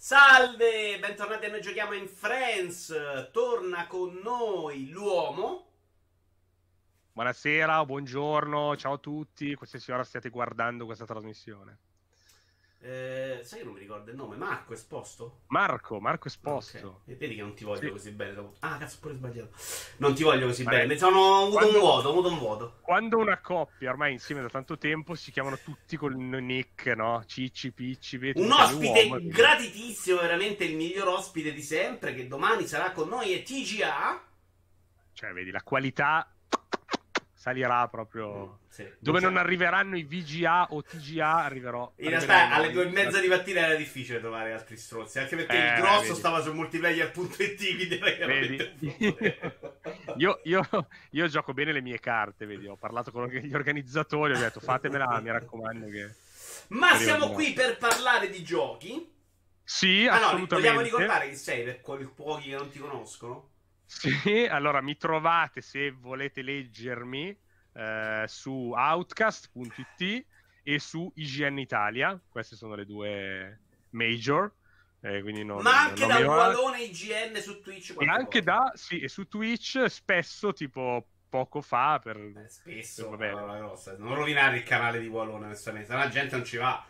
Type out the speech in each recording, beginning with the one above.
Salve, bentornati a Noi Giochiamo in Friends. Torna con noi l'uomo. Buonasera, buongiorno, ciao a tutti, qualsiasi ora stiate guardando questa trasmissione. Eh, sai che non mi ricordo il nome? Marco Esposto? Marco, Marco Esposto. Okay. E vedi che non ti voglio Sì. così bene. dopo- Ah, cazzo, pure sbagliato. Non ti voglio così Vabbè. bene. Sono avuto Quando- un vuoto, ho avuto un vuoto. Quando una coppia ormai insieme da tanto tempo si chiamano tutti col nick, no? Cicci, Picci, vedi, Un ospite uomo, gratitissimo, veramente il miglior ospite di sempre, che domani sarà con noi, è TGA. Cioè, vedi, la qualità salirà proprio... Sì. Dove Cioè, non arriveranno i VGA o TGA arriverò... In realtà alle due e mezza di mattina era difficile trovare altri stronzi, anche perché Eh, il grosso vedi. stava su multiplayer.it, quindi Vedi? Io, io- io gioco bene le mie carte, vedi, ho parlato con gli organizzatori, ho detto fatemela, mi raccomando che... Ma siamo qui per parlare di giochi. Sì, Ah no, assolutamente. vogliamo ricordare che sei per quei pochi che non ti conoscono. Sì, allora mi trovate se volete leggermi eh, su outcast.it e su IGN Italia, queste sono le due major, eh, quindi non, Ma anche non da mi va- Wallone IGN su Twitch. E anche da, sì, e su Twitch spesso, tipo poco fa, per... Eh, spesso, Vabbè. parola grossa. Non rovinare il canale di Wallone, onestamente. La gente non ci va.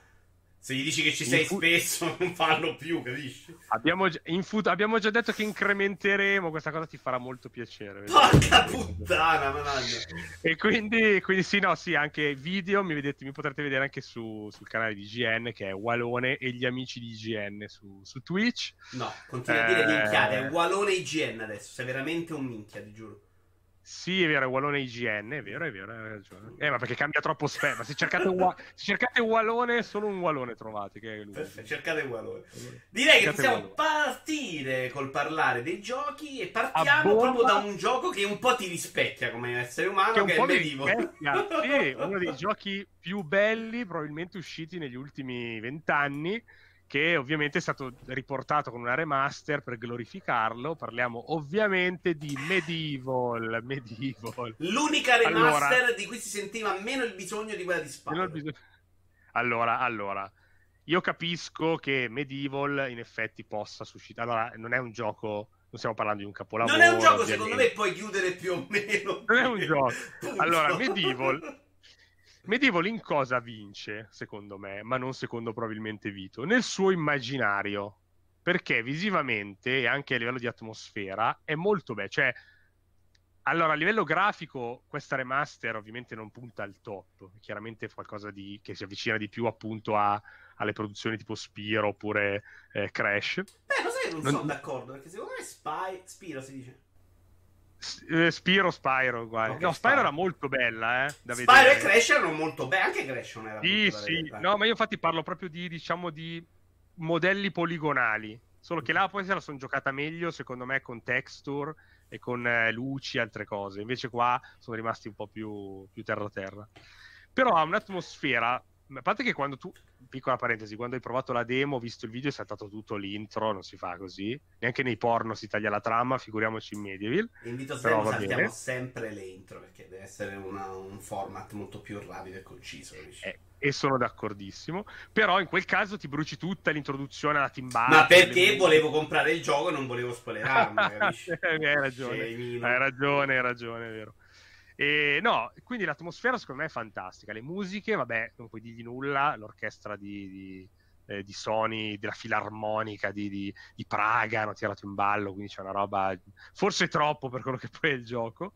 Se gli dici che ci sei fu- spesso, non fanno più, capisci? Abbiamo, fut- abbiamo già detto che incrementeremo, questa cosa ti farà molto piacere. Porca puttana, managlia. E quindi, quindi sì, no, sì, anche video mi, vedete, mi potrete vedere anche su- sul canale di IGN che è Walone e gli amici di IGN su, su Twitch. No, continua a dire Eh. minchiate. È Wallone IGN adesso. Sei veramente un minchia, ti giuro. Sì, è vero, è Walone IGN, è vero, è vero, hai ragione. Eh, ma perché cambia troppo spesso. Ma se cercate, Wa- se cercate Walone, solo un Walone trovate, che è lui. Perfetto, cercate Wallone. Direi che Cercate possiamo Wallone. partire col parlare dei giochi e partiamo proprio da un gioco che un po' ti rispecchia come essere umano, che che, è Medieval. rispecchia. Sì, uno dei giochi più belli probabilmente usciti negli ultimi vent'anni che ovviamente è stato riportato con una remaster per glorificarlo parliamo ovviamente di Medieval Medieval L'unica remaster Allora. di cui si sentiva meno il bisogno di quella di Spyro. bisogno- allora allora io capisco che Medieval in effetti possa suscitare allora non è un gioco non stiamo parlando di un capolavoro Non è un gioco, ovviamente. secondo me, puoi chiudere più o meno. Non è un gioco. Allora, Medieval- Medieval in cosa vince, secondo me, ma non secondo probabilmente Vito? Nel suo immaginario, perché visivamente e anche a livello di atmosfera è molto bello. Cioè, allora, a livello grafico, questa remaster ovviamente non punta al top, è chiaramente qualcosa di, che si avvicina di più appunto a- alle produzioni tipo Spiro oppure eh, Crash. Beh, lo sai che non, Non- sono d'accordo, perché secondo me Spy... Spiro si dice. S- eh, Spiro, Spyro. Ok, no, Spyro era molto bella, eh, da Spyro vedere. e Crash erano molto belli, anche Crash non era Sì, sì, no, ma io infatti parlo proprio di, diciamo, di modelli poligonali. Solo che là poi se la sono giocata meglio, secondo me, con texture e con eh, luci e altre cose. Invece qua sono rimasti un po' più, più terra-terra. Però ha un'atmosfera, a parte che quando tu, piccola parentesi, quando hai provato la demo, ho visto il video, è saltato tutto l'intro, non si fa così. Neanche nei porno si taglia la trama, figuriamoci in Medieval. Invito Però sempre, saltiamo sempre le intro, perché deve essere una- un format molto più rapido e conciso. Eh, e sono d'accordissimo. Però in quel caso ti bruci tutta l'introduzione alla Burton, Ma perché le- volevo comprare il gioco e non volevo spoilerarmi, capisci? hai ragione, hai ragione, hai ragione, è vero. E no, quindi l'atmosfera secondo me è fantastica. Le musiche, vabbè, non puoi dirgli nulla. L'orchestra di, di, eh, di Sony, della filarmonica di, di- di Praga, hanno tirato in ballo, quindi c'è una roba forse troppo per quello che poi è il gioco.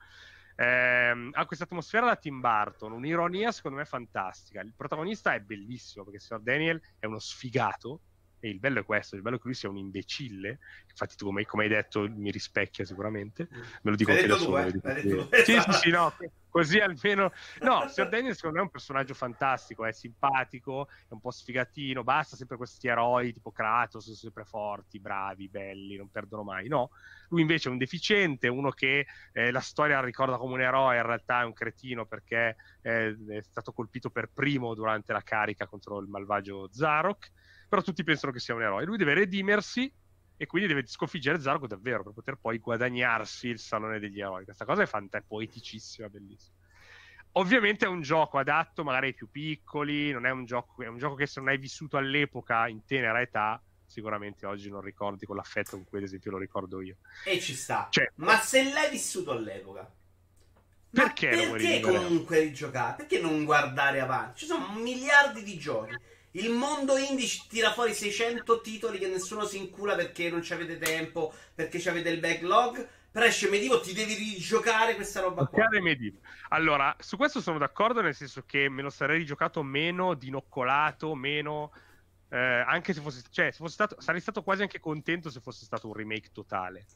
Ehm, ha questa atmosfera da Tim Burton, un'ironia secondo me fantastica. Il protagonista è bellissimo perché Sir Daniel è uno sfigato. E il bello è questo: il bello è che lui sia un imbecille. Infatti, tu, come, come hai detto, mi rispecchia sicuramente. Me lo dico anche da solo. eh? dico. Sì, sì, sì, no, così almeno. No, Sir Daniel secondo me è un personaggio fantastico, è simpatico, è un po' sfigatino, basta sempre questi eroi tipo Kratos, sono sempre forti, bravi, belli, non perdono mai. No, lui invece è un deficiente, uno che eh, la storia ricorda come un eroe, in realtà è un cretino perché eh, è stato colpito per primo durante la carica contro il malvagio Zarok, però tutti pensano che sia un eroe. Lui deve redimersi e quindi deve sconfiggere Zarok davvero per poter poi guadagnarsi il salone degli eroi. Questa cosa è fanta, è poeticissima, bellissima. Ovviamente è un gioco adatto magari ai più piccoli, non è un gioco, è un gioco che se non hai vissuto all'epoca in tenera età sicuramente oggi non ricordi con l'affetto con cui ad esempio lo ricordo io. E ci sta. Cioè, ma se l'hai vissuto all'epoca, perché, perché comunque rigiocare? Perché non guardare avanti? Ci sono miliardi di giochi. Il mondo indie tira fuori 600 titoli che nessuno si incula perché non ci avete tempo, perché ci avete il backlog. Però esce Medivo, ti devi rigiocare questa roba qua. Allora, su questo sono d'accordo, nel senso che me lo sarei rigiocato meno dinoccolato, meno. Eh, anche se fosse, cioè, se fosse stato, sarei stato quasi anche contento se fosse stato un remake totale.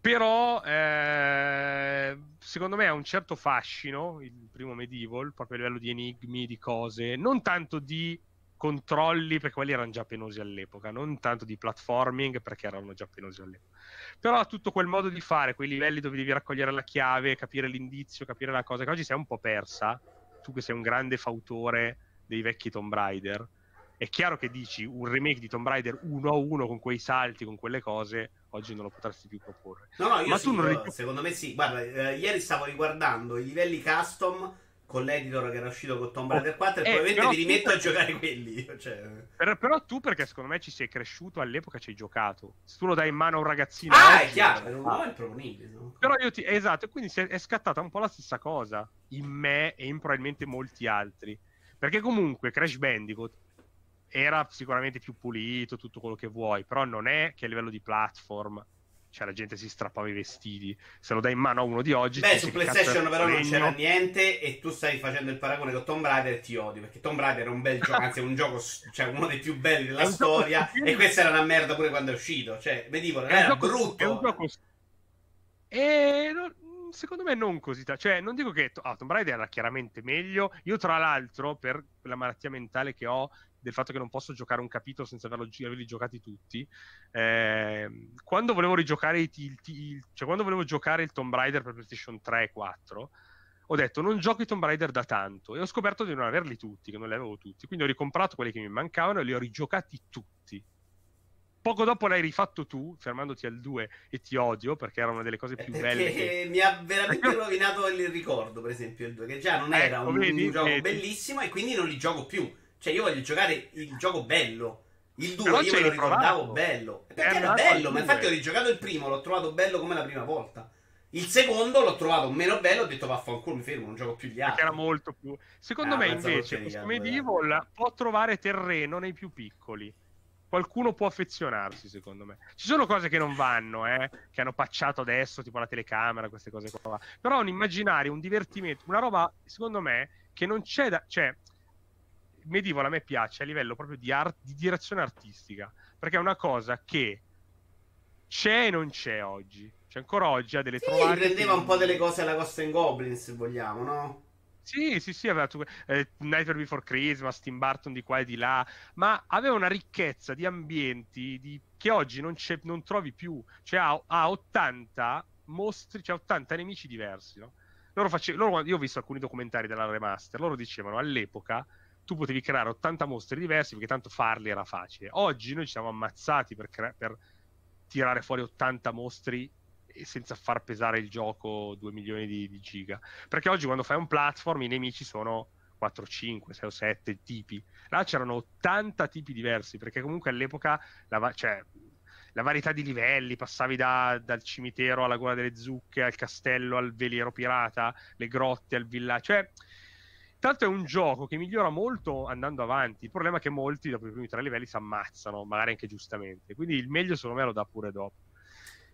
Però eh, secondo me ha un certo fascino il primo Medieval, proprio a livello di enigmi, di cose, non tanto di controlli perché quelli erano già penosi all'epoca, non tanto di platforming perché erano già penosi all'epoca. Però tutto quel modo di fare, quei livelli dove devi raccogliere la chiave, capire l'indizio, capire la cosa che oggi è un po' persa, tu che sei un grande fautore dei vecchi Tomb Raider, è chiaro che dici un remake di Tomb Raider 1 a 1 con quei salti, con quelle cose, oggi non lo potresti più proporre. No, no, io Ma sì, tu non secondo me sì. Guarda, eh, ieri stavo riguardando i livelli custom con l'editor che era uscito con Tomb Raider 4 oh, e eh, probabilmente mi rimetto a giocare quelli. Cioè... Per, però tu perché secondo me ci sei cresciuto all'epoca ci hai giocato. Se tu lo dai in mano a un ragazzino... Ah, è chiaro, non ah. è improponibile. No? Però io ti... Esatto, quindi è, è scattata un po' la stessa cosa in me e in probabilmente molti altri. Perché comunque Crash Bandicoot era sicuramente più pulito, tutto quello che vuoi, però non è che a livello di platform cioè la gente si strappava i vestiti. Se lo dai in mano a uno di oggi. Beh, su PlayStation però non c'era niente. E tu stai facendo il paragone con Tomb Raider e ti odio. Perché Tomb Raider è un bel gioco, anzi, è un gioco, cioè uno dei più belli della storia. E questa era una merda pure quando è uscito. Cioè, Medieval era gioco, brutto. È un gioco. E secondo me non così. T- cioè, non dico che ah, Tomb Raider era chiaramente meglio. Io, tra l'altro, per la malattia mentale che ho, del fatto che non posso giocare un capitolo senza averlo, averli giocati tutti. Eh, quando volevo rigiocare il, il, il, cioè quando volevo giocare il Tomb Raider per PlayStation 3 e 4, ho detto non gioco i Tomb Raider da tanto e ho scoperto di non averli tutti, che non li avevo tutti. Quindi ho ricomprato quelli che mi mancavano e li ho rigiocati tutti. Poco dopo l'hai rifatto tu, fermandoti al 2 e ti odio perché era una delle cose più belle. Che... Mi ha veramente rovinato il ricordo, per esempio, il 2, che già non era ecco, un, vedi, un gioco vedi. bellissimo e quindi non li gioco più cioè, io voglio giocare il gioco bello. Il 2 io me lo ricordavo bello. Perché era, era bello, ma infatti ho rigiocato il primo, l'ho trovato bello come la prima volta. Il secondo l'ho trovato meno bello, ho detto vaffanculo, mi fermo, non gioco più gli altri. Perché era molto più. Secondo ah, me invece questo Medieval può trovare terreno nei più piccoli. Qualcuno può affezionarsi, secondo me. Ci sono cose che non vanno, eh, che hanno pacciato adesso, tipo la telecamera, queste cose qua. Però un immaginario, un divertimento, una roba, secondo me, che non c'è da... Cioè, Medieval a me piace a livello proprio di, art- di direzione artistica, perché è una cosa che c'è e non c'è oggi. Cioè, ancora oggi ha delle sì, trovate. prendeva un po' delle cose alla Costa in Goblins, se vogliamo, no? Sì, sì, sì, aveva tu, eh, Nightmare Before Christmas, Tim Burton di qua e di là, ma aveva una ricchezza di ambienti di, che oggi non, non, trovi più. Cioè ha, ha 80 mostri, cioè 80 nemici diversi, no? Loro face... loro, io ho visto alcuni documentari della remaster, loro dicevano all'epoca tu potevi creare 80 mostri diversi perché tanto farli era facile. Oggi noi ci siamo ammazzati per, cre- per tirare fuori 80 mostri senza far pesare il gioco 2 milioni di, di, giga. Perché oggi quando fai un platform i nemici sono 4, 5, 6 o 7 tipi. Là c'erano 80 tipi diversi perché comunque all'epoca la, cioè, la varietà di livelli, passavi da, dal cimitero alla gola delle zucche, al castello, al veliero pirata, le grotte, al villaggio. Cioè Tanto è un gioco che migliora molto andando avanti. Il problema è che molti dopo i primi tre livelli si ammazzano, magari anche giustamente. Quindi il meglio secondo me lo dà pure dopo.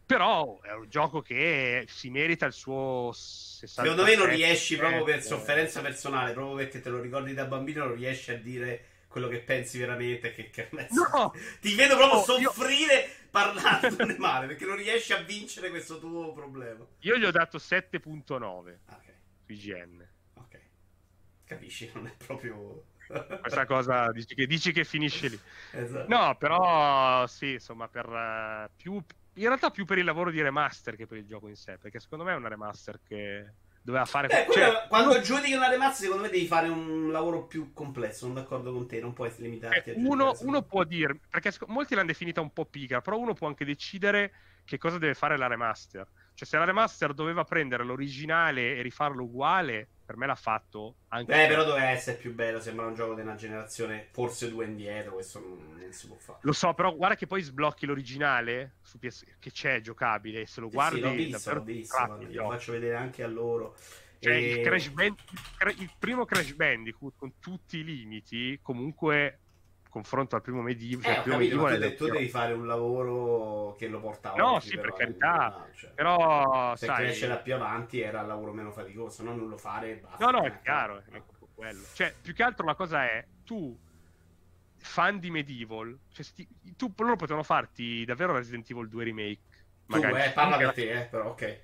Però è un gioco che si merita il suo 60 Secondo me non riesci proprio per sofferenza personale, proprio perché te lo ricordi da bambino, non riesci a dire quello che pensi veramente. Che, che no, ti vedo proprio no, soffrire io... parlandone male perché non riesci a vincere questo tuo problema. Io gli ho dato 7.9 okay. su IGN capisci, non è proprio... Questa cosa dici che, dici che finisce lì. Esatto. No, però sì, insomma, per uh, più... In realtà più per il lavoro di remaster che per il gioco in sé, perché secondo me è una remaster che doveva fare... Beh, cioè, quando giudichi una remaster secondo me devi fare un lavoro più complesso, sono d'accordo con te, non puoi limitarti eh, a uno, uno può dire, perché molti l'hanno definita un po' pigra, però uno può anche decidere che cosa deve fare la remaster. Cioè se la remaster doveva prendere l'originale e rifarlo uguale, per me l'ha fatto anche. Beh, però doveva essere più bello. Sembra un gioco di una generazione, forse due indietro. Questo non, non si può fare. Lo so, però guarda che poi sblocchi l'originale su PS... che c'è giocabile. Se lo guardi, sì, l'ho visto, l'ho visto. Lo faccio vedere anche a loro. Cioè, e... il, Crash Band... il primo Crash Bandicoot con tutti i limiti, comunque confronto al primo Medieval. Cioè, eh, primo capito, Medieval tu, tu devi fare un lavoro che lo porta avanti. No, sì, per carità. Cioè, però, se sai, cresce da più avanti era il lavoro meno faticoso, no? Non lo fare basta. No, no, è chiaro, è quello. Cioè, più che altro la cosa è, tu fan di Medieval, cioè, sti, tu, loro potevano farti davvero Resident Evil 2 remake. Magari. Tu, eh, parla per te, eh, però, ok.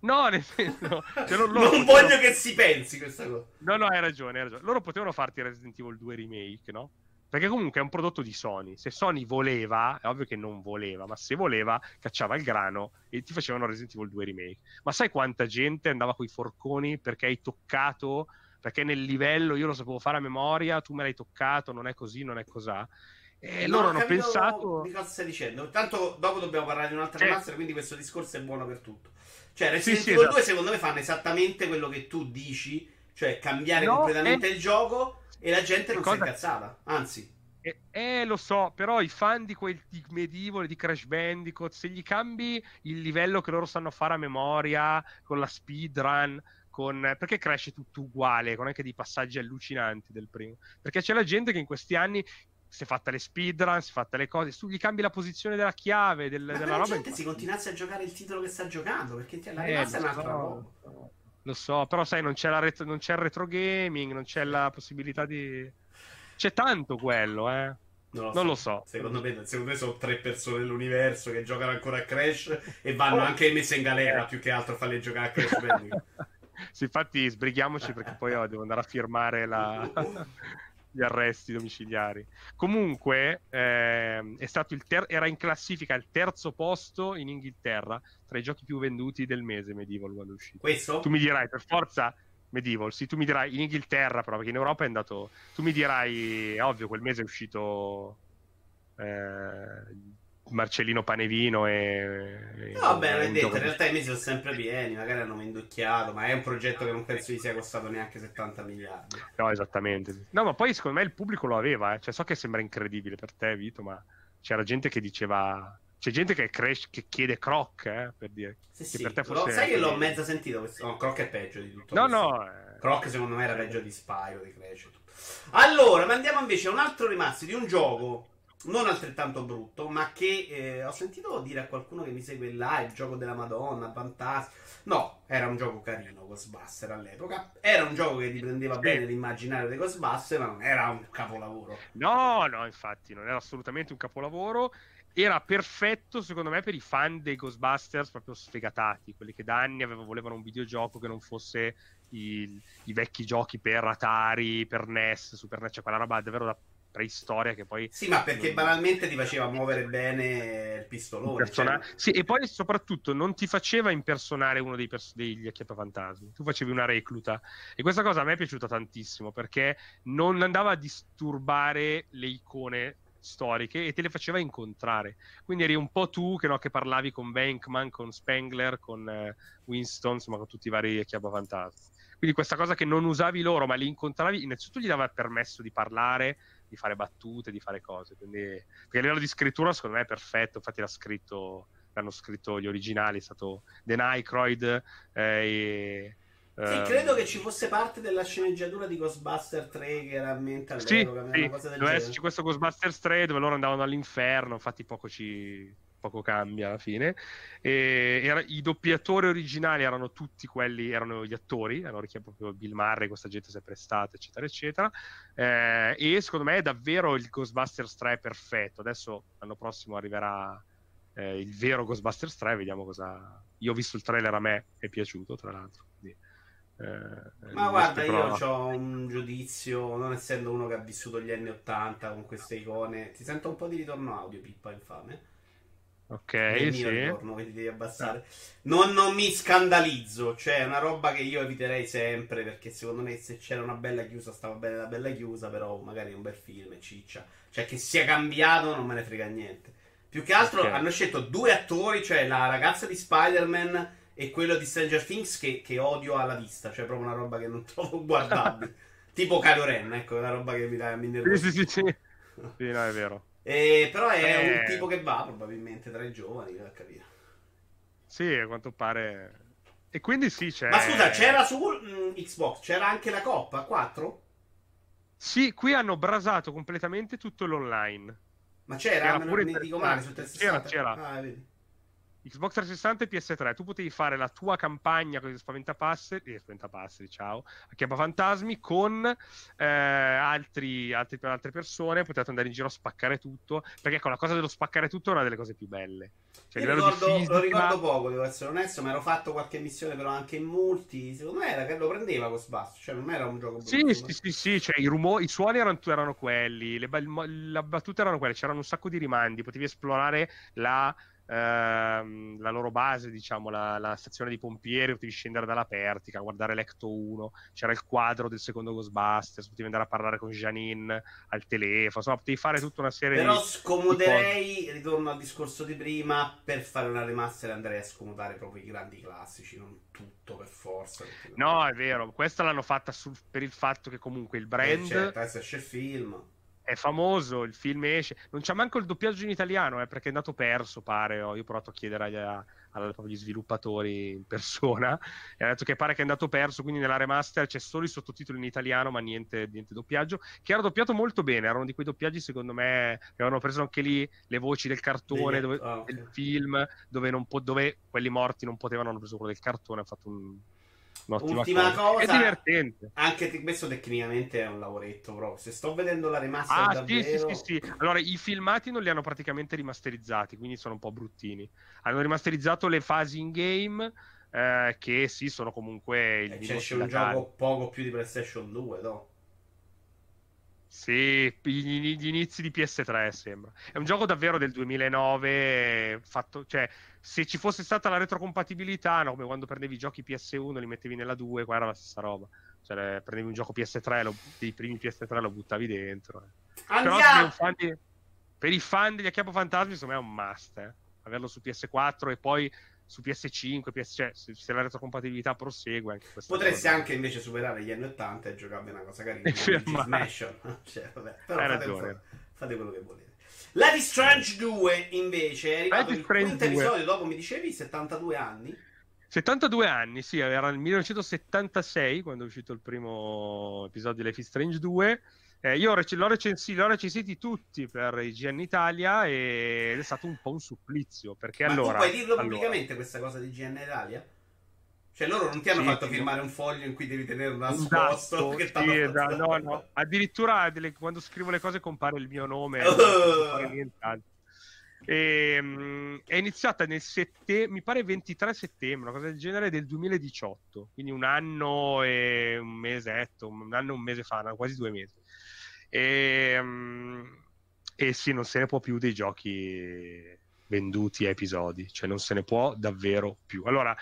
No, nel senso. Cioè, non, non potevano... voglio che si pensi questa cosa. No, no, hai ragione, hai ragione. Loro potevano farti Resident Evil 2 remake, no? Perché comunque è un prodotto di Sony. Se Sony voleva, è ovvio che non voleva, ma se voleva, cacciava il grano e ti facevano Resident Evil 2 Remake. Ma sai quanta gente andava con i forconi perché hai toccato, perché nel livello io lo sapevo fare a memoria, tu me l'hai toccato, non è così, non è così. E no, loro hanno pensato. Di cosa stai dicendo? Tanto dopo dobbiamo parlare di un'altra cioè... master, quindi questo discorso è buono per tutto. Cioè, Resident Evil sì, esatto. 2 secondo me fanno esattamente quello che tu dici, cioè cambiare no, completamente è... il gioco e la gente non cosa... si è incazzata. Anzi. Eh, eh, lo so, però i fan di quel di Medieval di Crash Bandicoot, se gli cambi il livello che loro sanno fare a memoria con la speedrun, con... perché Crash è tutto uguale, con anche dei passaggi allucinanti del primo? Perché c'è la gente che in questi anni si è fatta le speedrun, si è fatta le cose, tu gli cambi la posizione della chiave, del, della roba. La gente si continuasse a giocare il titolo che sta giocando, perché la eh, rimasta è un'altra roba. Lo so, però sai, non c'è, la ret- non c'è il retro gaming, non c'è la possibilità di c'è tanto quello, eh. Non, lo, non so. lo so. Secondo me, secondo me, sono tre persone nell'universo che giocano ancora a Crash e vanno oh. anche messe in galera più che altro a farle giocare a Crash Bandicoot. sì, infatti sbrighiamoci perché poi oh, devo andare a firmare la... gli arresti domiciliari. Comunque, eh, ter- era in classifica al terzo posto in Inghilterra tra i giochi più venduti del mese Medieval quando è uscito. Questo? Tu mi dirai, per forza Medieval, sì, tu mi dirai in Inghilterra, però perché in Europa è andato. Tu mi dirai, è ovvio, quel mese è uscito eh, Marcellino Panevino e. No, vabbè, l'hai detto, in realtà i mesi sono sempre pieni, magari hanno vendocchiato, ma è un progetto che non penso gli sia costato neanche 70 miliardi. No, esattamente. No, ma poi secondo me il pubblico lo aveva, eh. cioè so che sembra incredibile per te, Vito, ma c'era gente che diceva c'è gente che, cresce, che chiede Croc, eh, per dire. Sì, sì. Per te fosse... Sai che l'ho mezza sentito? Questo... No, Croc è peggio di tutto. No, questo. no. Eh... Croc secondo me era peggio di Spyro, di Crash. Allora, ma andiamo invece a un altro rimasto di un gioco non altrettanto brutto, ma che eh, ho sentito dire a qualcuno che mi segue là, il gioco della Madonna, fantastico. No, era un gioco carino, Ghostbuster all'epoca. Era un gioco che riprendeva bene l'immaginario dei Ghostbuster, ma non era un capolavoro. No, no, infatti, non era assolutamente un capolavoro era perfetto secondo me per i fan dei Ghostbusters proprio sfegatati, quelli che da anni avevano, volevano un videogioco che non fosse i, i, vecchi giochi per Atari, per NES, Super NES, cioè quella roba davvero da preistoria che poi... Sì, ma perché banalmente ti faceva muovere bene il pistolone. Persona... Cioè... Sì, e poi soprattutto non ti faceva impersonare uno dei pers- degli acchiappafantasmi, tu facevi una recluta. E questa cosa a me è piaciuta tantissimo perché non andava a disturbare le icone storiche e te le faceva incontrare. Quindi eri un po' tu che, no, che parlavi con Bankman, con Spengler, con eh, Winston, insomma con tutti i vari Chiaba Fantasmi. Quindi questa cosa che non usavi loro, ma li incontravi, innanzitutto gli dava il permesso di parlare, di fare battute, di fare cose. Quindi, perché a livello di scrittura secondo me è perfetto, infatti l'ha scritto, l'hanno scritto gli originali, è stato The Nycroid eh, e sì, ehm, credo che ci fosse parte della sceneggiatura di Ghostbuster 3 che era a mente all'epoca. Sì, sì. Cosa del doveva esserci questo Ghostbusters 3 dove loro andavano all'inferno, infatti poco ci poco cambia alla fine. E era, I doppiatori originali erano tutti quelli, erano gli attori, hanno richiamato proprio Bill Murray, questa gente si è prestata, eccetera, eccetera. Eh, e secondo me è davvero il Ghostbusters 3 perfetto. Adesso l'anno prossimo arriverà eh, il vero Ghostbusters 3, vediamo cosa. Io ho visto il trailer, a me è piaciuto, tra l'altro. Quindi eh, Ma guarda, io ho un giudizio, non essendo uno che ha vissuto gli anni 80 con queste icone. Ti sento un po' di ritorno audio, Pippa, infame. Ok, sì. Ti devi abbassare. Non, non, mi scandalizzo, cioè è una roba che io eviterei sempre perché secondo me se c'era una bella chiusa stava bene la bella chiusa, però magari un bel film, ciccia. Cioè che sia cambiato non me ne frega niente. Più che altro okay. hanno scelto due attori, cioè la ragazza di Spider-Man e quello di Stranger Things che, che odio alla vista, cioè proprio una roba che non trovo guardabile. tipo Kylo Ren, ecco, una roba che mi dà mi Sì, sì, sì, sì. sì no, è vero. E, però è eh... un tipo che va probabilmente tra i giovani, a capire. Sì, a quanto pare. E quindi sì, c'è. Ma scusa, c'era su mh, mm, Xbox, c'era anche la Coppa 4? Sì, qui hanno brasato completamente tutto l'online. Ma c'era, c'era pure mi dico male su 360. C'era, c'era. Ah, vedi. Xbox 360 e PS3, tu potevi fare la tua campagna con Spaventapasseri, eh, Spaventapasseri, ciao, a Chiappa Fantasmi con eh, altri, altri, altre persone, potete andare in giro a spaccare tutto, perché ecco, la cosa dello spaccare tutto è una delle cose più belle. Cioè, ricordo, fisica... Lo ricordo poco, devo essere onesto, ma ero fatto qualche missione però anche in multi, secondo me era che lo prendeva Ghostbusters, cioè non era un gioco Sì, brutto, sì, ma... sì, sì, cioè i, rumori, i suoni erano, erano quelli, le, la battuta erano quelle, c'erano un sacco di rimandi, potevi esplorare la ehm, la loro base, diciamo, la, la, stazione di pompieri, potevi scendere dalla Pertica, guardare l'Ecto 1, c'era il quadro del secondo Ghostbusters, potevi andare a parlare con Janine al telefono, insomma, potevi fare tutta una serie Però di... Però scomoderei, ritorno al discorso di prima, per fare una remaster andrei a scomodare proprio i grandi classici, non tutto per forza. No, è vero, questa l'hanno fatta su, per il fatto che comunque il brand... Eh, certo, esce il film è famoso, il film esce. Non c'è manco il doppiaggio in italiano, eh, perché è andato perso, pare. Oh, io ho provato a chiedere agli, agli sviluppatori in persona e ha detto che pare che è andato perso, quindi nella remaster c'è solo i sottotitoli in italiano, ma niente, niente doppiaggio, che era doppiato molto bene, erano di quei doppiaggi secondo me che avevano preso anche lì le voci del cartone, dove, oh, okay. del film, dove, po- dove, quelli morti non potevano, hanno preso quello del cartone, hanno fatto un Ultima cosa. cosa. È divertente. Anche questo tecnicamente è un lavoretto, però. Se sto vedendo la remaster ah, davvero... sì, sì, sì, sì. Allora, i filmati non li hanno praticamente rimasterizzati, quindi sono un po' bruttini. Hanno rimasterizzato le fasi in game, eh, che sì, sono comunque... Il eh, c'è un gioco poco più di PlayStation 2, no? Sì, gli, gli, inizi di PS3 sembra. È un gioco davvero del 2009, fatto, cioè, se ci fosse stata la retrocompatibilità, no, come quando prendevi i giochi PS1 li mettevi nella 2, qua era la stessa roba. Cioè, prendevi un gioco PS3, lo, dei primi PS3 lo buttavi dentro. Eh. Però di, per i fan degli Acchiappo Fantasmi, secondo me è un must, eh. Averlo su PS4 e poi su PS5, PS... Cioè, se, se, la retrocompatibilità prosegue anche questa Potresti cosa. anche invece superare gli anni 80 e giocarvi una cosa carina Smash cioè, vabbè, però fate, ragione. fate quello che volete Life is Strange 2 invece è arrivato il quinto episodio dopo mi dicevi 72 anni 72 anni, sì, era nel 1976 quando è uscito il primo episodio di Life is Strange 2 eh, io rec- l'ho, recensi- l'ho, recensiti tutti per IGN Italia ed è stato un po' un supplizio. Perché Ma allora, tu puoi dirlo allora... pubblicamente questa cosa di IGN Italia? Cioè loro non ti hanno sì, fatto firmare un foglio in cui devi tenere nascosto esatto, sì, esatto, no, no. Addirittura delle, quando scrivo le cose compare il mio nome. Oh. E, um, è iniziata nel sette, mi pare 23 settembre, una cosa del genere del 2018, quindi un anno e un mesetto, un anno e un mese fa, quasi due mesi. E, um, e sì, non se ne può più dei giochi venduti a episodi, cioè non se ne può davvero più. Allora,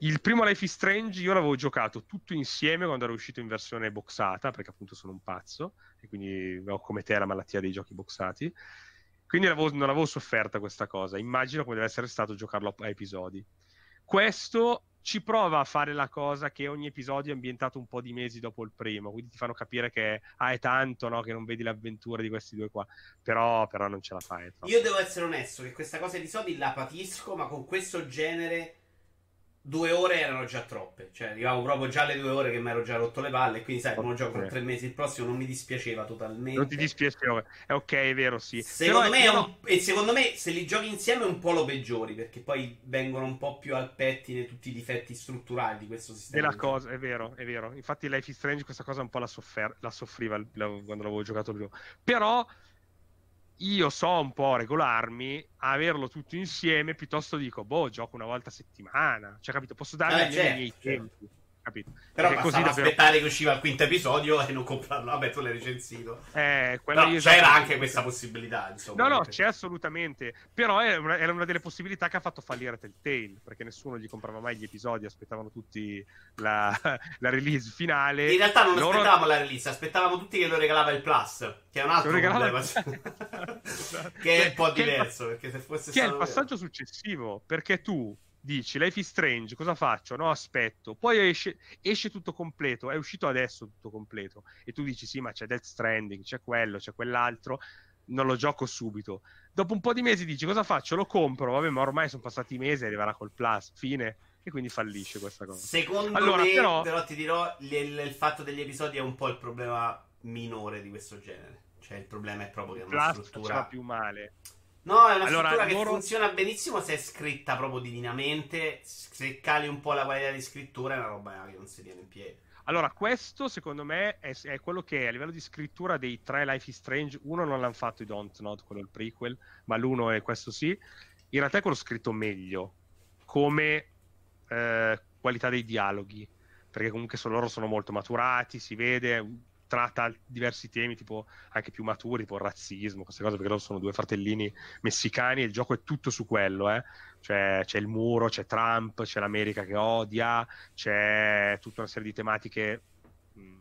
il primo Life is Strange io l'avevo giocato tutto insieme quando ero uscito in versione boxata, perché appunto sono un pazzo, e quindi ho come te la malattia dei giochi boxati. Quindi l'avevo, non avevo sofferta questa cosa. Immagino come deve essere stato giocarlo a episodi. Questo ci prova a fare la cosa che ogni episodio è ambientato un po' di mesi dopo il primo, quindi ti fanno capire che ah, è tanto no, che non vedi l'avventura di questi due qua, però, però non ce la fai. Io devo essere onesto che questa cosa episodi la patisco, ma con questo genere due ore erano già troppe. Cioè, arrivavo proprio già alle due ore che mi ero già rotto le palle. Quindi, sai, come gioco per tre mesi il prossimo non mi dispiaceva totalmente. Non ti dispiaceva. È ok, è vero, sì. Secondo me, un... e secondo me, se li giochi insieme un po' lo peggiori. Perché poi vengono un po' più al pettine tutti i difetti strutturali di questo sistema. Della cosa, è vero, è vero. Infatti, Life is Strange questa cosa un po' la, soffer- la soffriva quando l'avevo giocato prima. Però io so un po' regolarmi, averlo tutto insieme, piuttosto dico, boh, gioco una volta a settimana, cioè, capito? Posso darmi eh, certo, i miei certo. tempi capito? Però Perché così davvero... aspettare che usciva il quinto episodio e non comprarlo. Vabbè, tu l'hai recensito. Eh, no, c'era anche questa possibilità, insomma. No, no, c'è assolutamente. Però era una, era una, delle possibilità che ha fatto fallire Telltale, perché nessuno gli comprava mai gli episodi, aspettavano tutti la, la release finale. In realtà non Loro... aspettavamo la release, aspettavamo tutti che lo regalava il Plus, che è un altro problema. che è un po' diverso, perché se fosse che è il passaggio successivo, perché tu dici Life is Strange, cosa faccio? No, aspetto. Poi esce, esce, tutto completo, è uscito adesso tutto completo. E tu dici sì, ma c'è Death Stranding, c'è quello, c'è quell'altro, non lo gioco subito. Dopo un po' di mesi dici cosa faccio? Lo compro, vabbè, ma ormai sono passati mesi arriverà col Plus, fine. E quindi fallisce questa cosa. Secondo allora, me, però... però ti dirò, il, il fatto degli episodi è un po' il problema minore di questo genere. Cioè, il problema è proprio che è una struttura più male. No, è una allora, struttura loro... che funziona benissimo se è scritta proprio divinamente. Se cali un po' la qualità di scrittura è una roba che non si tiene in piedi. Allora, questo secondo me è, è, quello che a livello di scrittura dei tre Life is Strange, uno non l'hanno fatto i Don't Not, quello il prequel, ma l'uno è questo sì. In realtà è quello scritto meglio, come eh, qualità dei dialoghi, perché comunque loro sono molto maturati, si vede, tratta diversi temi, tipo anche più maturi, tipo il razzismo, queste cose, perché loro sono due fratellini messicani e il gioco è tutto su quello, eh? cioè, c'è il muro, c'è Trump, c'è l'America che odia, c'è tutta una serie di tematiche mh,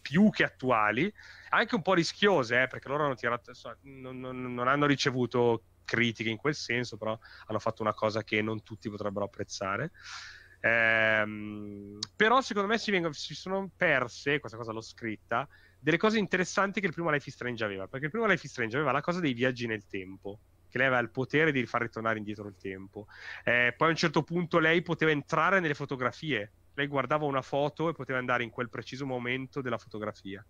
più che attuali, anche un po' rischiose, eh? perché loro hanno tirato, non, non, non hanno ricevuto critiche in quel senso, però hanno fatto una cosa che non tutti potrebbero apprezzare. Ehm, però secondo me si, vengono, si, sono perse, questa cosa l'ho scritta, delle cose interessanti che il primo Life is Strange aveva. Perché il primo Life is Strange aveva la cosa dei viaggi nel tempo, che lei aveva il potere di far ritornare indietro il tempo. Eh, poi a un certo punto lei poteva entrare nelle fotografie lei guardava una foto e poteva andare in quel preciso momento della fotografia.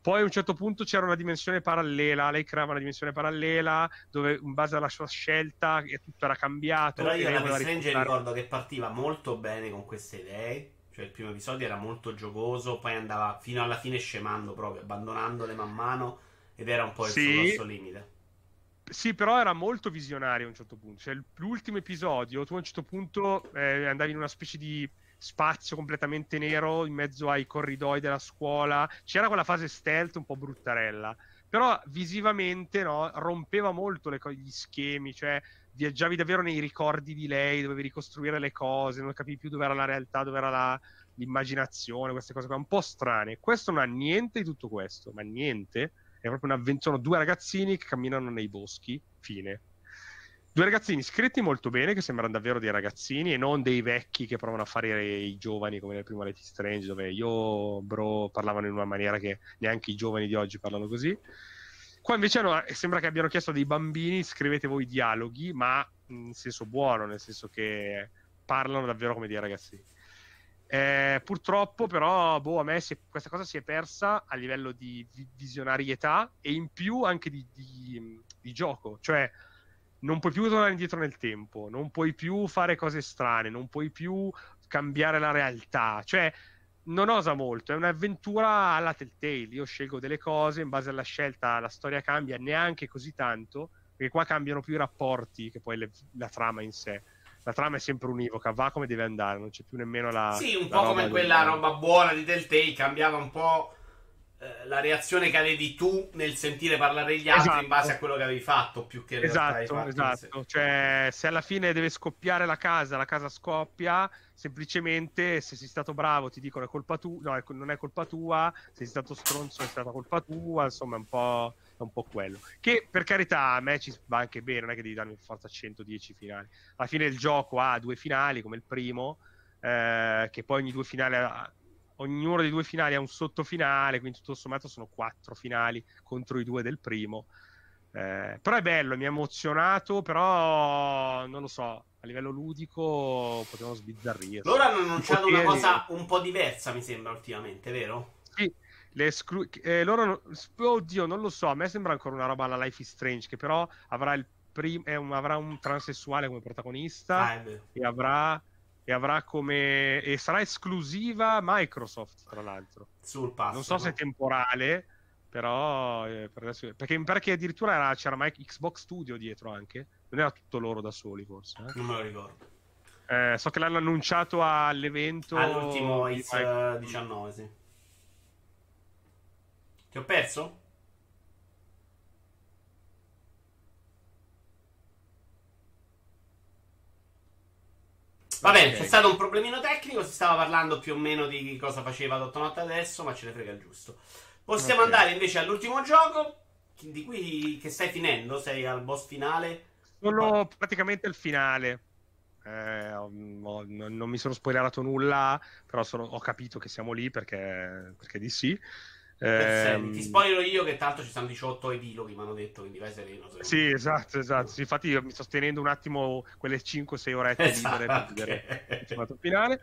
Poi a un certo punto c'era una dimensione parallela, lei creava una dimensione parallela dove in base alla sua scelta tutto era cambiato. Però io la Strange ricordo che partiva molto bene con queste idee, cioè il primo episodio era molto giocoso, poi andava fino alla fine scemando proprio, abbandonandole man mano ed era un po' il sì. suo grosso limite. Sì, però era molto visionario a un certo punto. Cioè, l'ultimo episodio, tu a un certo punto eh, andavi in una specie di spazio completamente nero in mezzo ai corridoi della scuola. C'era quella fase stealth un po' bruttarella. Però visivamente no, rompeva molto le, gli schemi, cioè viaggiavi davvero nei ricordi di lei, dovevi ricostruire le cose, non capivi più dove era la realtà, dove era la, l'immaginazione, queste cose qua, un po' strane. Questo non ha niente di tutto questo, ma niente. È proprio un'avventura. Sono due ragazzini che camminano nei boschi, fine. Due ragazzini scritti molto bene, che sembrano davvero dei ragazzini e non dei vecchi che provano a fare i giovani come nel primo Life Strange, dove io, bro, parlavano in una maniera che neanche i giovani di oggi parlano così. Qua invece no, sembra che abbiano chiesto a dei bambini scrivete voi dialoghi, ma in senso buono, nel senso che parlano davvero come dei ragazzini. Eh, purtroppo, però, boh, a me si, questa cosa si è persa a livello di visionarietà e in più anche di, di, di gioco. Cioè, non puoi più tornare indietro nel tempo, non puoi più fare cose strane, non puoi più cambiare la realtà. Cioè, non osa molto, è un'avventura alla Telltale. Io scelgo delle cose, in base alla scelta la storia cambia neanche così tanto, perché qua cambiano più i rapporti che poi le, la trama in sé. La trama è sempre univoca, va come deve andare, non c'è più nemmeno la. Sì, un po' come quella roba buona di Telltale, cambiava un po' Eh, la reazione che avevi tu nel sentire parlare gli altri esatto. in base a quello che avevi fatto più che esatto, esatto. cioè se alla fine deve scoppiare la casa la casa scoppia semplicemente se sei stato bravo ti dicono è colpa tua no non è colpa tua se sei stato stronzo è stata colpa tua insomma è un po', è un po' quello che per carità a me ci va anche bene non è che devi darmi forza 110 finali alla fine il gioco ha due finali come il primo eh, che poi ogni due finali ognuno dei due finali ha un sottofinale, quindi tutto sommato sono quattro finali contro i due del primo. Eh, però è bello, mi ha emozionato, però non lo so, a livello ludico potevano sbizzarrire. Loro hanno annunciato una cosa un po' diversa, mi sembra, ultimamente, vero? Sì, esclu- eh, loro, oddio, non lo so, a me sembra ancora una roba alla Life is Strange, che però avrà, il prim- un, avrà un transessuale come protagonista ah, e avrà e avrà come e sarà esclusiva Microsoft tra l'altro sul pass non so se è temporale però eh, per adesso, perché, perché addirittura era, c'era Mike, Xbox Studio dietro anche non era tutto loro da soli forse eh? non me lo ricordo eh, so che l'hanno annunciato all'evento all'ultimo It's uh, 19 sì. ti ho perso? Va bene, okay. c'è stato un problemino tecnico, si stava parlando più o meno di cosa faceva Dottonotte adesso, ma ce ne frega il giusto. Possiamo okay. andare invece all'ultimo gioco, di cui che stai finendo, sei al boss finale. Sono praticamente al finale. Eh, non mi sono spoilerato nulla, però sono, ho capito che siamo lì perché, perché di sì. Eh, ti spoilerò io che tanto ci sono 18 epiloghi, mi hanno detto, quindi vai sereno. Sì, esatto, esatto. Sì, infatti io mi sto tenendo un attimo quelle 5-6 orette esatto, libere per vedere il okay. finale.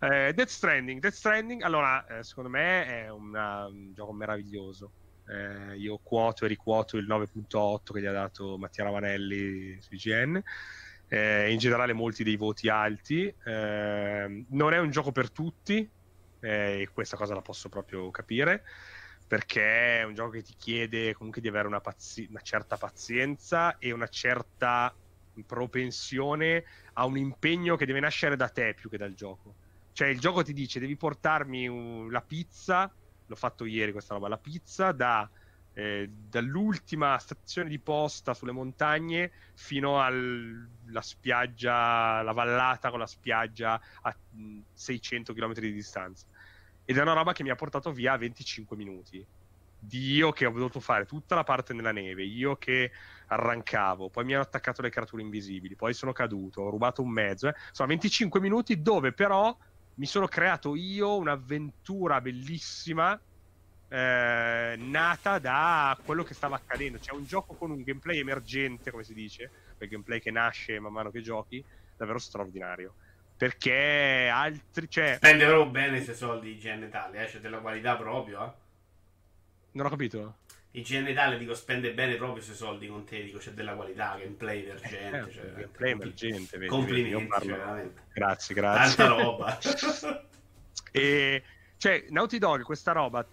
Eh, Death Stranding, Death Stranding, allora, eh, secondo me è una, un gioco meraviglioso. Eh, io quoto e riquoto il 9.8 che gli ha dato Mattia Ravanelli su IGN. Eh, in generale molti dei voti alti. Eh, non è un gioco per tutti, e questa cosa la posso proprio capire perché è un gioco che ti chiede comunque di avere una, pazi- una certa pazienza e una certa propensione a un impegno che deve nascere da te più che dal gioco. Cioè il gioco ti dice devi portarmi un- la pizza, l'ho fatto ieri questa roba, la pizza da, eh, dall'ultima stazione di posta sulle montagne fino alla spiaggia, la vallata con la spiaggia a 600 km di distanza. Ed è una roba che mi ha portato via 25 minuti. Di io che ho dovuto fare tutta la parte nella neve, io che arrancavo, poi mi hanno attaccato le creature invisibili, poi sono caduto, ho rubato un mezzo. Eh. Sono 25 minuti dove però mi sono creato io un'avventura bellissima eh, nata da quello che stava accadendo. C'è un gioco con un gameplay emergente, come si dice, quel gameplay che nasce man mano che giochi, davvero straordinario perché altri cioè... spende proprio bene i suoi soldi IGN Italia eh? c'è della qualità proprio eh? non ho capito IGN Italia dico spende bene proprio i suoi soldi con te dico c'è della qualità gameplay emergente eh, cioè, gameplay emergente vedi, complimenti vedi, cioè, veramente. grazie grazie tanta roba e cioè Naughty Dog questa roba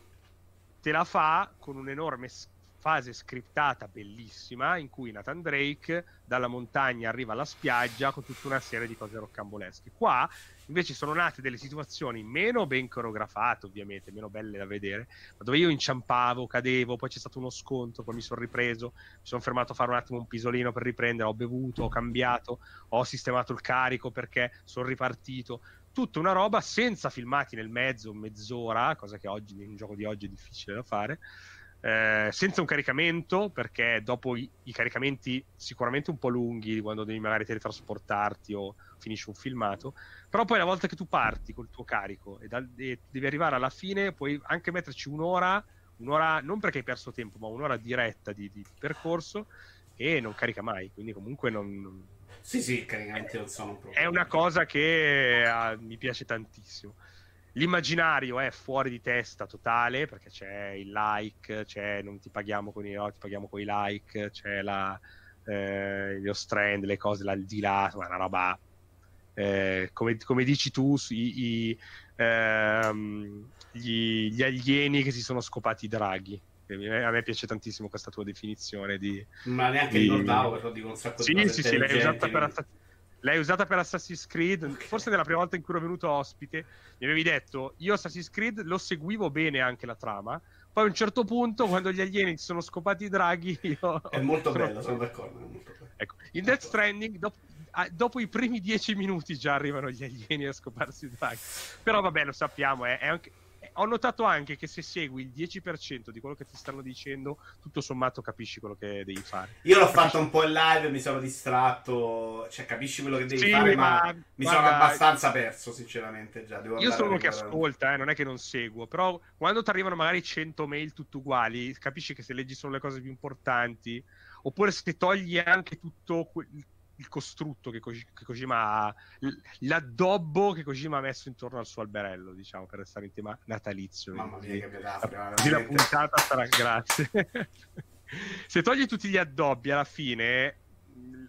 te la fa con un enorme fase scriptata bellissima in cui Nathan Drake dalla montagna arriva alla spiaggia con tutta una serie di cose roccambolesche. Qua invece sono nate delle situazioni meno ben coreografate, ovviamente, meno belle da vedere, ma dove io inciampavo, cadevo, poi c'è stato uno scontro, poi mi sono ripreso, mi sono fermato a fare un attimo un pisolino per riprendere, ho bevuto, ho cambiato, ho sistemato il carico perché sono ripartito. Tutta una roba senza filmati nel mezzo, mezz'ora, cosa che oggi in un gioco di oggi è difficile da fare eh, senza un caricamento, perché dopo i, i, caricamenti sicuramente un po' lunghi, quando devi magari teletrasportarti o finisci un filmato, però poi una volta che tu parti col tuo carico e, da, e devi arrivare alla fine, puoi anche metterci un'ora, un'ora non perché hai perso tempo, ma un'ora diretta di, di percorso e non carica mai, quindi comunque non... Sì, sì, i caricamenti non sono un problema. È una cosa che uh, mi piace tantissimo. L'immaginario è fuori di testa totale perché c'è il like, c'è non ti paghiamo con i, no, ti paghiamo con i like, c'è la, eh, gli strand, le cose là di là, una roba eh, come, come, dici tu, i, i, ehm, gli, gli, alieni che si sono scopati i draghi. A me piace tantissimo questa tua definizione di... Ma neanche di... ricordavo, però dico un sacco sì, di cose Sì, sì, l'hai usata per L'hai usata per Assassin's Creed, forse nella prima volta in cui ero venuto ospite, mi avevi detto, io Assassin's Creed lo seguivo bene anche la trama, poi a un certo punto, quando gli alieni si sono scopati i draghi, io... È molto bello, sono d'accordo. Ecco, in Death Stranding, dopo, dopo, i primi dieci minuti già arrivano gli alieni a scoparsi i draghi. Però vabbè, lo sappiamo, è, è anche ho notato anche che se segui il 10% di quello che ti stanno dicendo, tutto sommato capisci quello che devi fare. Io l'ho capisci... fatto un po' in live, mi sono distratto, cioè capisci quello che devi sì, fare, ma, ma mi guarda, sono abbastanza perso, sinceramente. Già. Devo io sono uno che ascolta, eh, non è che non seguo, però quando ti arrivano magari 100 mail tutte uguali, capisci che se leggi solo le cose più importanti, oppure se togli anche tutto il costrutto che, Ko- che Kojima ha, l'addobbo che Kojima ha messo intorno al suo alberello, diciamo, per restare in tema natalizio. Mamma mia, che metafora. Così la puntata sarà, grazie. Se togli tutti gli addobbi alla fine,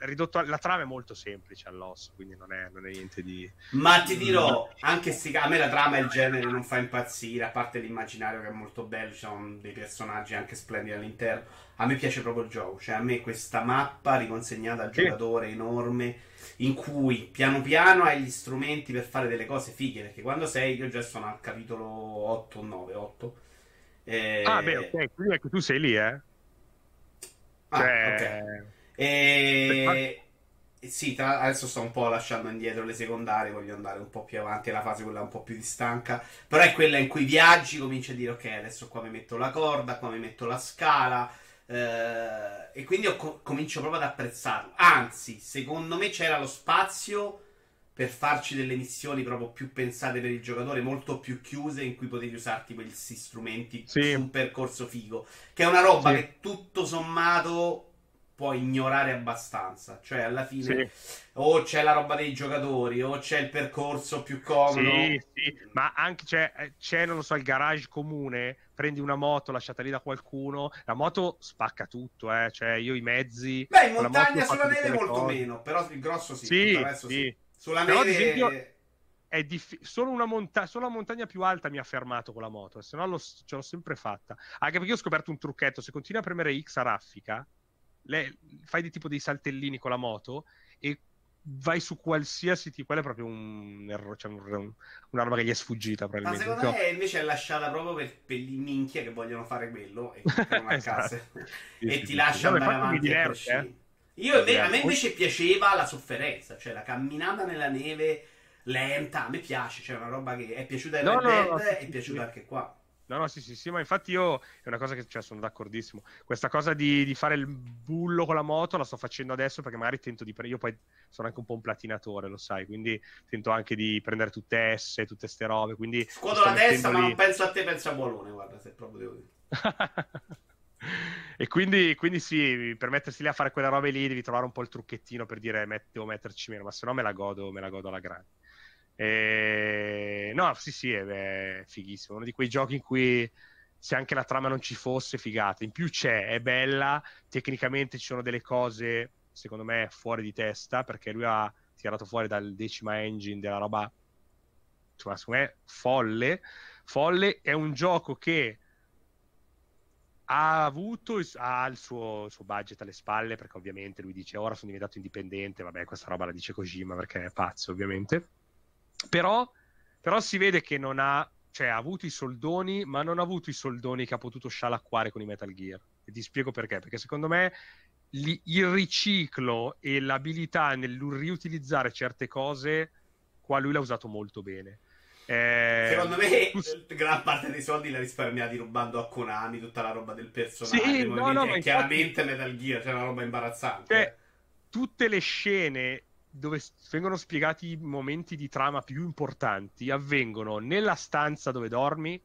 ridotto, la trama è molto semplice all'osso, quindi non è, non è niente di... Ma ti dirò, anche se a me la trama e il genere non fa impazzire, a parte l'immaginario che è molto bello, ci sono dei personaggi anche splendidi all'interno, a me piace proprio il gioco, cioè a me questa mappa riconsegnata al giocatore enorme, in cui piano piano hai gli strumenti per fare delle cose fighe, perché quando sei, io già sono al capitolo 8 o 9, 8. Eh... Ah beh, ok, quindi ecco, tu sei lì, eh? Ah, cioè... ok. E... Sì, tra... adesso sto un po' lasciando indietro le secondarie, voglio andare un po' più avanti, la fase quella un po' più stanca. Però è quella in cui viaggi, cominci a dire ok, adesso qua mi metto la corda, qua mi metto la scala. Eh, e quindi co- comincio proprio ad apprezzarlo. Anzi, secondo me c'era lo spazio per farci delle missioni proprio più pensate per il giocatore, molto più chiuse, in cui potevi usarti questi strumenti sì. su un percorso figo. Che è una roba sì. che tutto sommato puoi ignorare abbastanza. Cioè, alla fine, sì. o c'è la roba dei giocatori, o c'è il percorso più comodo. Sì, sì, ma anche c'è, eh, c'è, non lo so, il garage comune. Prendi una moto, lasciata lì da qualcuno. La moto spacca tutto, eh. Cioè, io i mezzi. Beh, in montagna sulla neve molto cose. meno, però il grosso sì. Sì, sì. sì. Sulla però, neve. Esempio, è diff- solo, una monta- solo la montagna più alta mi ha fermato con la moto, se no lo, ce l'ho sempre fatta. Anche perché ho scoperto un trucchetto: se continui a premere X a raffica, lei, fai di tipo dei saltellini con la moto e vai su qualsiasi tipo, quello è proprio un errore, cioè un, una roba che gli è sfuggita probabilmente. Ma secondo me invece è lasciata proprio per, per i minchia che vogliono fare quello e, esatto. e sì, ti sì, lascia andare avanti diverte, eh? Io, a me invece piaceva la sofferenza, cioè la camminata nella neve lenta, a me piace, cioè una roba che è piaciuta in no, no, no, è piaciuta anche qua. No, no, sì, sì, sì, ma infatti io è una cosa che cioè, sono d'accordissimo. Questa cosa di, di, fare il bullo con la moto la sto facendo adesso perché magari tento di prendere. Io poi sono anche un po' un platinatore, lo sai, quindi tento anche di prendere tutte S, tutte ste robe. Quindi Scuoto la testa, lì... ma non penso a te, penso a Buolone, guarda, se proprio devo dire. e quindi, quindi, sì, per mettersi lì a fare quelle robe lì devi trovare un po' il trucchettino per dire devo metterci meno, ma se no me la godo, me la godo alla grande. E... No, sì, sì, è, è fighissimo. Uno di quei giochi in cui se anche la trama non ci fosse, figata. In più c'è, è bella, tecnicamente ci sono delle cose, secondo me, fuori di testa, perché lui ha tirato fuori dal decima engine della roba, insomma, secondo me, folle. Folle è un gioco che ha avuto ha il suo, il suo, budget alle spalle perché ovviamente lui dice ora sono diventato indipendente vabbè questa roba la dice Kojima perché è pazzo ovviamente però, però si vede che non ha, cioè, ha avuto i soldoni, ma non ha avuto i soldoni che ha potuto scialacquare con i Metal Gear. E ti spiego perché. Perché secondo me li, il riciclo e l'abilità nel riutilizzare certe cose, qua lui l'ha usato molto bene. Eh, Secondo me tu... gran parte dei soldi l'ha risparmiati rubando a Konami tutta la roba del personaggio. Sì, no, no, chiaramente infatti... Metal Gear, c'è cioè una roba imbarazzante. Cioè, tutte le scene dove vengono spiegati i momenti di trama più importanti avvengono nella stanza dove dormi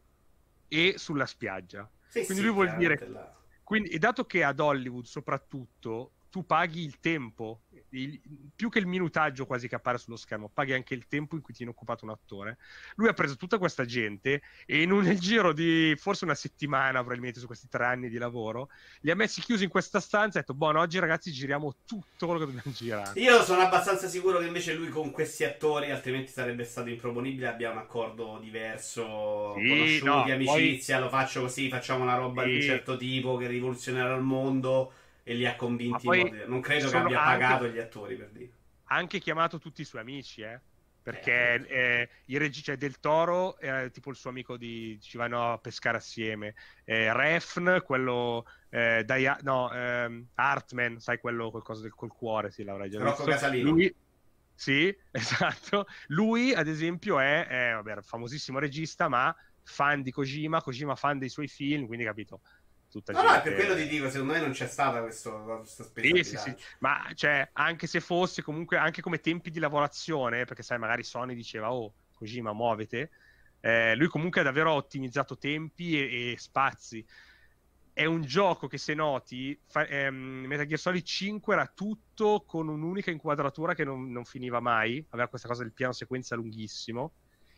e sulla spiaggia. Sì, quindi sì, lui vuol dire... Quindi, e dato che ad Hollywood soprattutto tu paghi il tempo, il, più che il minutaggio quasi che appare sullo schermo, paghi anche il tempo in cui tiene occupato un attore. Lui ha preso tutta questa gente e in un, nel giro di forse una settimana, probabilmente su questi tre anni di lavoro, li ha messi chiusi in questa stanza e ha detto, buono, oggi ragazzi giriamo tutto quello che dobbiamo girare. Io sono abbastanza sicuro che invece lui con questi attori, altrimenti sarebbe stato improponibile, abbia un accordo diverso, sì, conosciuti, no, amicizia, poi... lo faccio così, facciamo una roba sì. di un certo tipo che rivoluzionerà il mondo e li ha convinti. Non credo che abbia anche, pagato gli attori per dire. Ha anche chiamato tutti i suoi amici, eh? Perché eh, eh, il regista cioè Del Toro era tipo il suo amico di ci vanno a pescare assieme. Eh, Refn, quello eh, Dia, no, ehm, Hartman, sai quello qualcosa del col cuore, sì, l'avrai già Rocco. Casalino. Lui, sì, esatto. Lui, ad esempio, è, è vabbè, famosissimo regista, ma fan di Kojima, Kojima fan dei suoi film, quindi capito tutta no, gente... No, per quello ti dico, secondo me non c'è stata questo, questa spesa. Sì, sì, sì. Ma cioè, anche se fosse comunque, anche come tempi di lavorazione, perché sai, magari Sony diceva, oh, Kojima, muovete. Eh, lui comunque ha davvero ottimizzato tempi e, e, spazi. È un gioco che se noti, fa, ehm, Metal Gear Solid 5 era tutto con un'unica inquadratura che non, non finiva mai, aveva questa cosa del piano sequenza lunghissimo,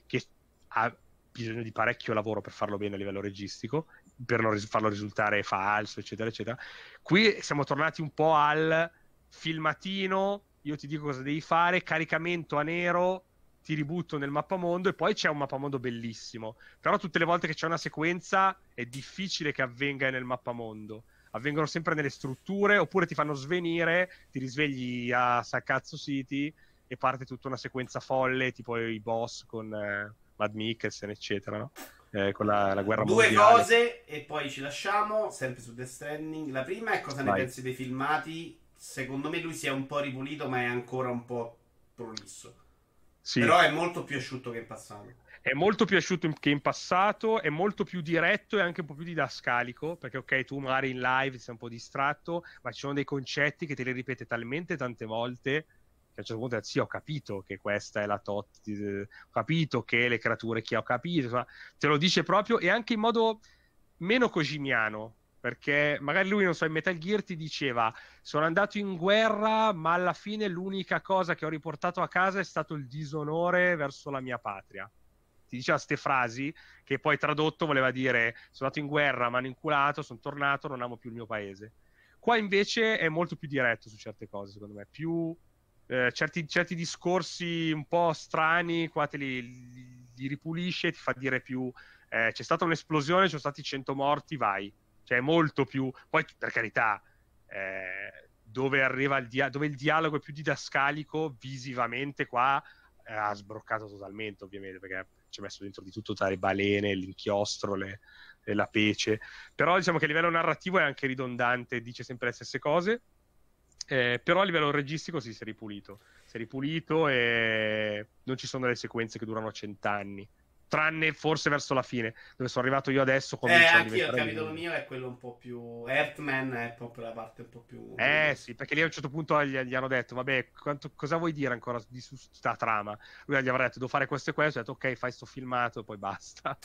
che ha bisogno di parecchio lavoro per farlo bene a livello registico per non ris- farlo risultare falso, eccetera, eccetera. Qui siamo tornati un po' al filmatino, io ti dico cosa devi fare, caricamento a nero, ti ributto nel mappamondo e poi c'è un mappamondo bellissimo. Però tutte le volte che c'è una sequenza è difficile che avvenga nel mappamondo. Avvengono sempre nelle strutture oppure ti fanno svenire, ti risvegli a Saccazzo City e parte tutta una sequenza folle, tipo i boss con eh, Mad Mikkelsen, eccetera, no? Eh, con la, la guerra Due mondiale. Due cose e poi ci lasciamo, sempre su Death Stranding. La prima è cosa Vai. ne pensi dei filmati. Secondo me lui si è un po' ripulito, ma è ancora un po' prolisso. Sì. Però è molto più asciutto che in passato. È molto più asciutto che in passato, è molto più diretto e anche un po' più didascalico, perché ok, tu magari in live sei un po' distratto, ma ci sono dei concetti che te li ripete talmente tante volte a un certo punto sì, ho capito che questa è la tot, ho capito che le creature che ho capito, insomma, te lo dice proprio e anche in modo meno cosimiano, perché magari lui, non so, in Metal Gear ti diceva sono andato in guerra, ma alla fine l'unica cosa che ho riportato a casa è stato il disonore verso la mia patria. Ti diceva queste frasi che poi tradotto voleva dire sono andato in guerra, mi hanno inculato, sono tornato, non amo più il mio paese. Qua invece è molto più diretto su certe cose, secondo me, più eh, certi, certi, discorsi un po' strani, qua te li, li, li ripulisce, ti fa dire più eh, c'è stata un'esplosione, ci sono stati 100 morti, vai cioè molto più... Poi, per carità, eh, dove arriva il, dia- dove il dialogo è più didascalico, visivamente qua eh, ha sbroccato totalmente, ovviamente, perché ci ha messo dentro di tutto tra le balene, l'inchiostro, le, la pece. Però diciamo che a livello narrativo è anche ridondante, dice sempre le stesse cose. Eh, però a livello registico sì, si è ripulito. Si è ripulito e non ci sono delle sequenze che durano cent'anni tranne forse verso la fine, dove sono arrivato io adesso. Eh, anch'io, il capitolo mio è quello un po' più. Earthman è proprio la parte un po' più. Eh sì, perché lì a un certo punto gli, gli hanno detto, vabbè, quanto, cosa vuoi dire ancora di su sta trama? Lui gli avrà detto, devo fare questo e questo, ha detto, ok, fai sto filmato e poi basta.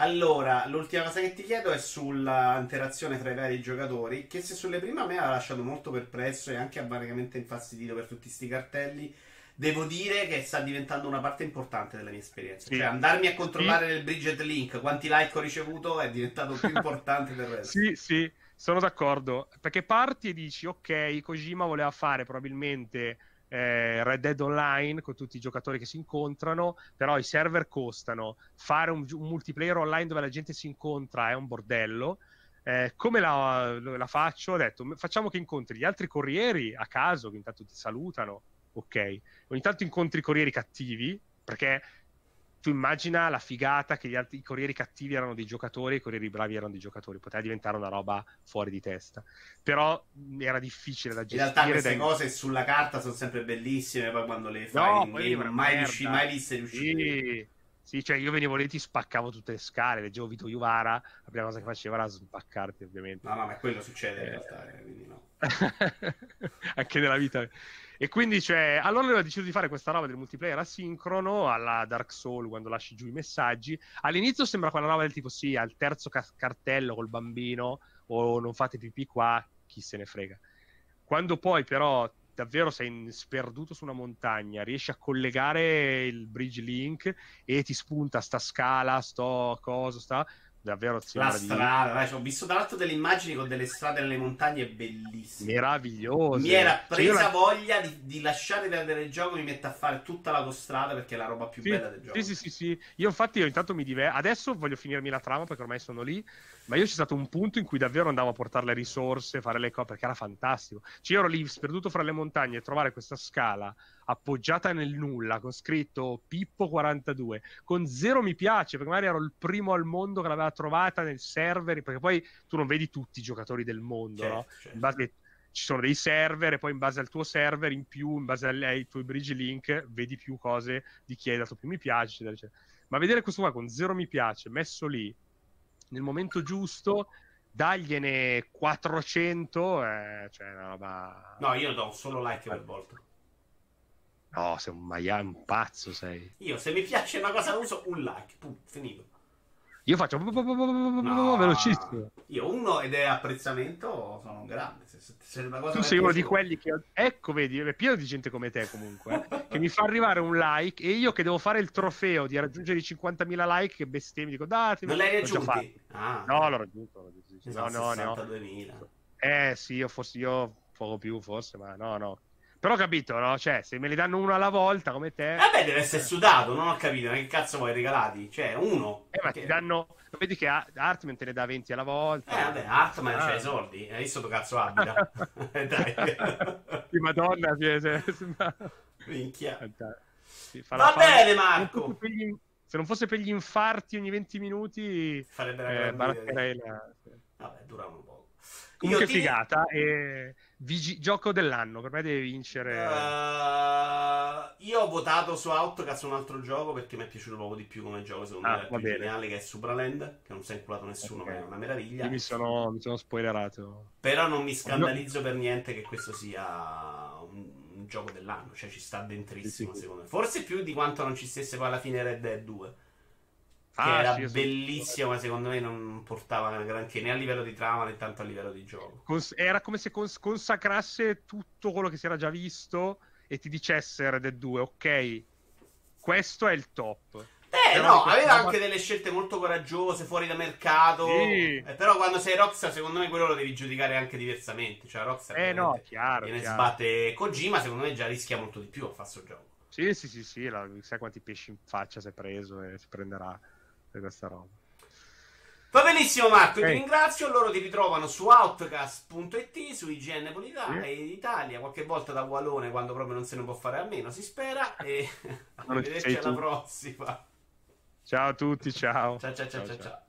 Allora, l'ultima cosa che ti chiedo è sulla interazione tra i vari giocatori, che se sulle prime a me ha lasciato molto perplesso e anche variamente infastidito per tutti questi cartelli devo dire che sta diventando una parte importante della mia esperienza. Sì. Cioè, andarmi a controllare sì. nel Bridget Link quanti like ho ricevuto è diventato più importante del resto. Sì, sì, sono d'accordo. Perché parti e dici, ok, Kojima voleva fare probabilmente eh, Red Dead Online con tutti i giocatori che si incontrano, però i server costano. Fare un, un multiplayer online dove la gente si incontra è un bordello. Eh, come la, la faccio? Ho detto, facciamo che incontri gli altri corrieri a caso, che intanto ti salutano ok. Ogni tanto incontri corrieri cattivi, perché tu immagina la figata che gli altri, i corrieri cattivi erano dei giocatori e i corrieri bravi erano dei giocatori, poteva diventare una roba fuori di testa. Però era difficile da gestire. In realtà queste dai... cose sulla carta sono sempre bellissime, poi quando le fai no, in game mai, riusci, mai viste riuscire. Sì. Sì, cioè io venivo lì ti spaccavo tutte le scale, leggevo Vito Iuvara, la prima cosa che faceva era spaccarti ovviamente. No, no, ma quello succede in eh... realtà, eh, quindi no. Anche nella vita. E quindi, cioè, allora lui ha deciso di fare questa roba del multiplayer asincrono alla Dark Soul quando lasci giù i messaggi. All'inizio sembra quella roba del tipo, sì, al terzo ca- cartello col bambino o non fate pipì qua, chi se ne frega. Quando poi però davvero sei sperduto su una montagna, riesci a collegare il bridge link e ti spunta sta scala, sto coso, sta davvero la strada di... ho visto tra l'altro delle immagini con delle strade nelle montagne bellissime. Meravigliose. Mi era presa cioè, voglia di, di, lasciare perdere il gioco e mi metto a fare tutta l'autostrada perché è la roba più sì, bella del gioco. sì sì sì sì. Io infatti io intanto mi diverto adesso voglio finirmi la trama perché ormai sono lì ma io c'è stato un punto in cui davvero andavo a portare le risorse fare le cose perché era fantastico. Cioè io ero lì sperduto fra le montagne e trovare questa scala appoggiata nel nulla con scritto Pippo 42 con zero mi piace perché magari ero il primo al mondo che l'aveva trovata nel server perché poi tu non vedi tutti i giocatori del mondo certo, no? certo. in base ci sono dei server e poi in base al tuo server in più in base ai tuoi bridge link vedi più cose di chi hai dato più mi piace eccetera, eccetera. ma vedere questo qua con zero mi piace messo lì nel momento giusto dagliene 400 eh, cioè una roba no io do solo like per volta No, sei un maiale, un pazzo sei. Io se mi piace una cosa uso un like, punto, finito. Io faccio no, velocissimo. Io uno ed è apprezzamento, sono un grande. Se, se, una cosa tu sei uno di quelli che... Ecco, vedi, è pieno di gente come te comunque, eh, che mi fa arrivare un like e io che devo fare il trofeo di raggiungere i 50.000 like che bestemmio, dico datemi. Non l'hai raggiunto? Ah. No, l'ho raggiunto. L'ho raggiunto. No, no, no. Eh sì, io fossi io poco più forse, ma no, no. Però ho capito, no? Cioè, se me li danno uno alla volta come te. Vabbè, deve essere sudato, non ho capito. Ma che cazzo vuoi regalati? Cioè, uno. Eh, ma ti danno. Vedi che Artman te ne dà 20 alla volta. Eh, vabbè, Artman ah. c'ha i soldi. Hai visto dove cazzo abita? Eh, dai. Di Madonna, Minchia. Sì, Va bene, Marco. Se non fosse per gli infarti ogni 20 minuti, farebbe la eh. Vabbè, dura un po'. Comunque Io figata. Ti... E Vigi- gioco dell'anno, per me deve vincere. Uh, io ho votato su Outcast un altro gioco perché mi è piaciuto proprio di più come gioco. Secondo ah, me è più bene. geniale che è Supraland, che non si è inculato nessuno, okay. ma è una meraviglia. Io mi sono, mi sono spoilerato. Però non mi scandalizzo no. per niente che questo sia un gioco dell'anno. Cioè, ci sta dentrissimo, sì, sì, secondo me. Forse più di quanto non ci stesse poi alla fine Red Dead 2. Che ah, era sì, bellissimo, ma secondo me non portava granché né a livello di trama né tanto a livello di gioco. Cons- era come se cons- consacrasse tutto quello che si era già visto e ti dicesse Red Dead 2, ok, questo è il top. Eh però no, aveva anche delle scelte molto coraggiose fuori da mercato. Sì. Eh, però quando sei Rockstar, secondo me quello lo devi giudicare anche diversamente. Cioè, Rockstar eh no, chiaro, viene chiaro. sbatte Kojima, secondo me già rischia molto di più a fare questo gioco. Sì, sì, sì, sì, la, sai quanti pesci in faccia si è preso e si prenderà per questa roba. Va benissimo Marco, okay. ti ringrazio. Loro ti ritrovano su outcast.it, su IGN Polità sì. Italia, qualche volta da Walone quando proprio non se ne può fare a meno, si spera. E arrivederci alla prossima. Ciao a tutti, ciao. Ciao ciao ciao ciao. ciao. ciao.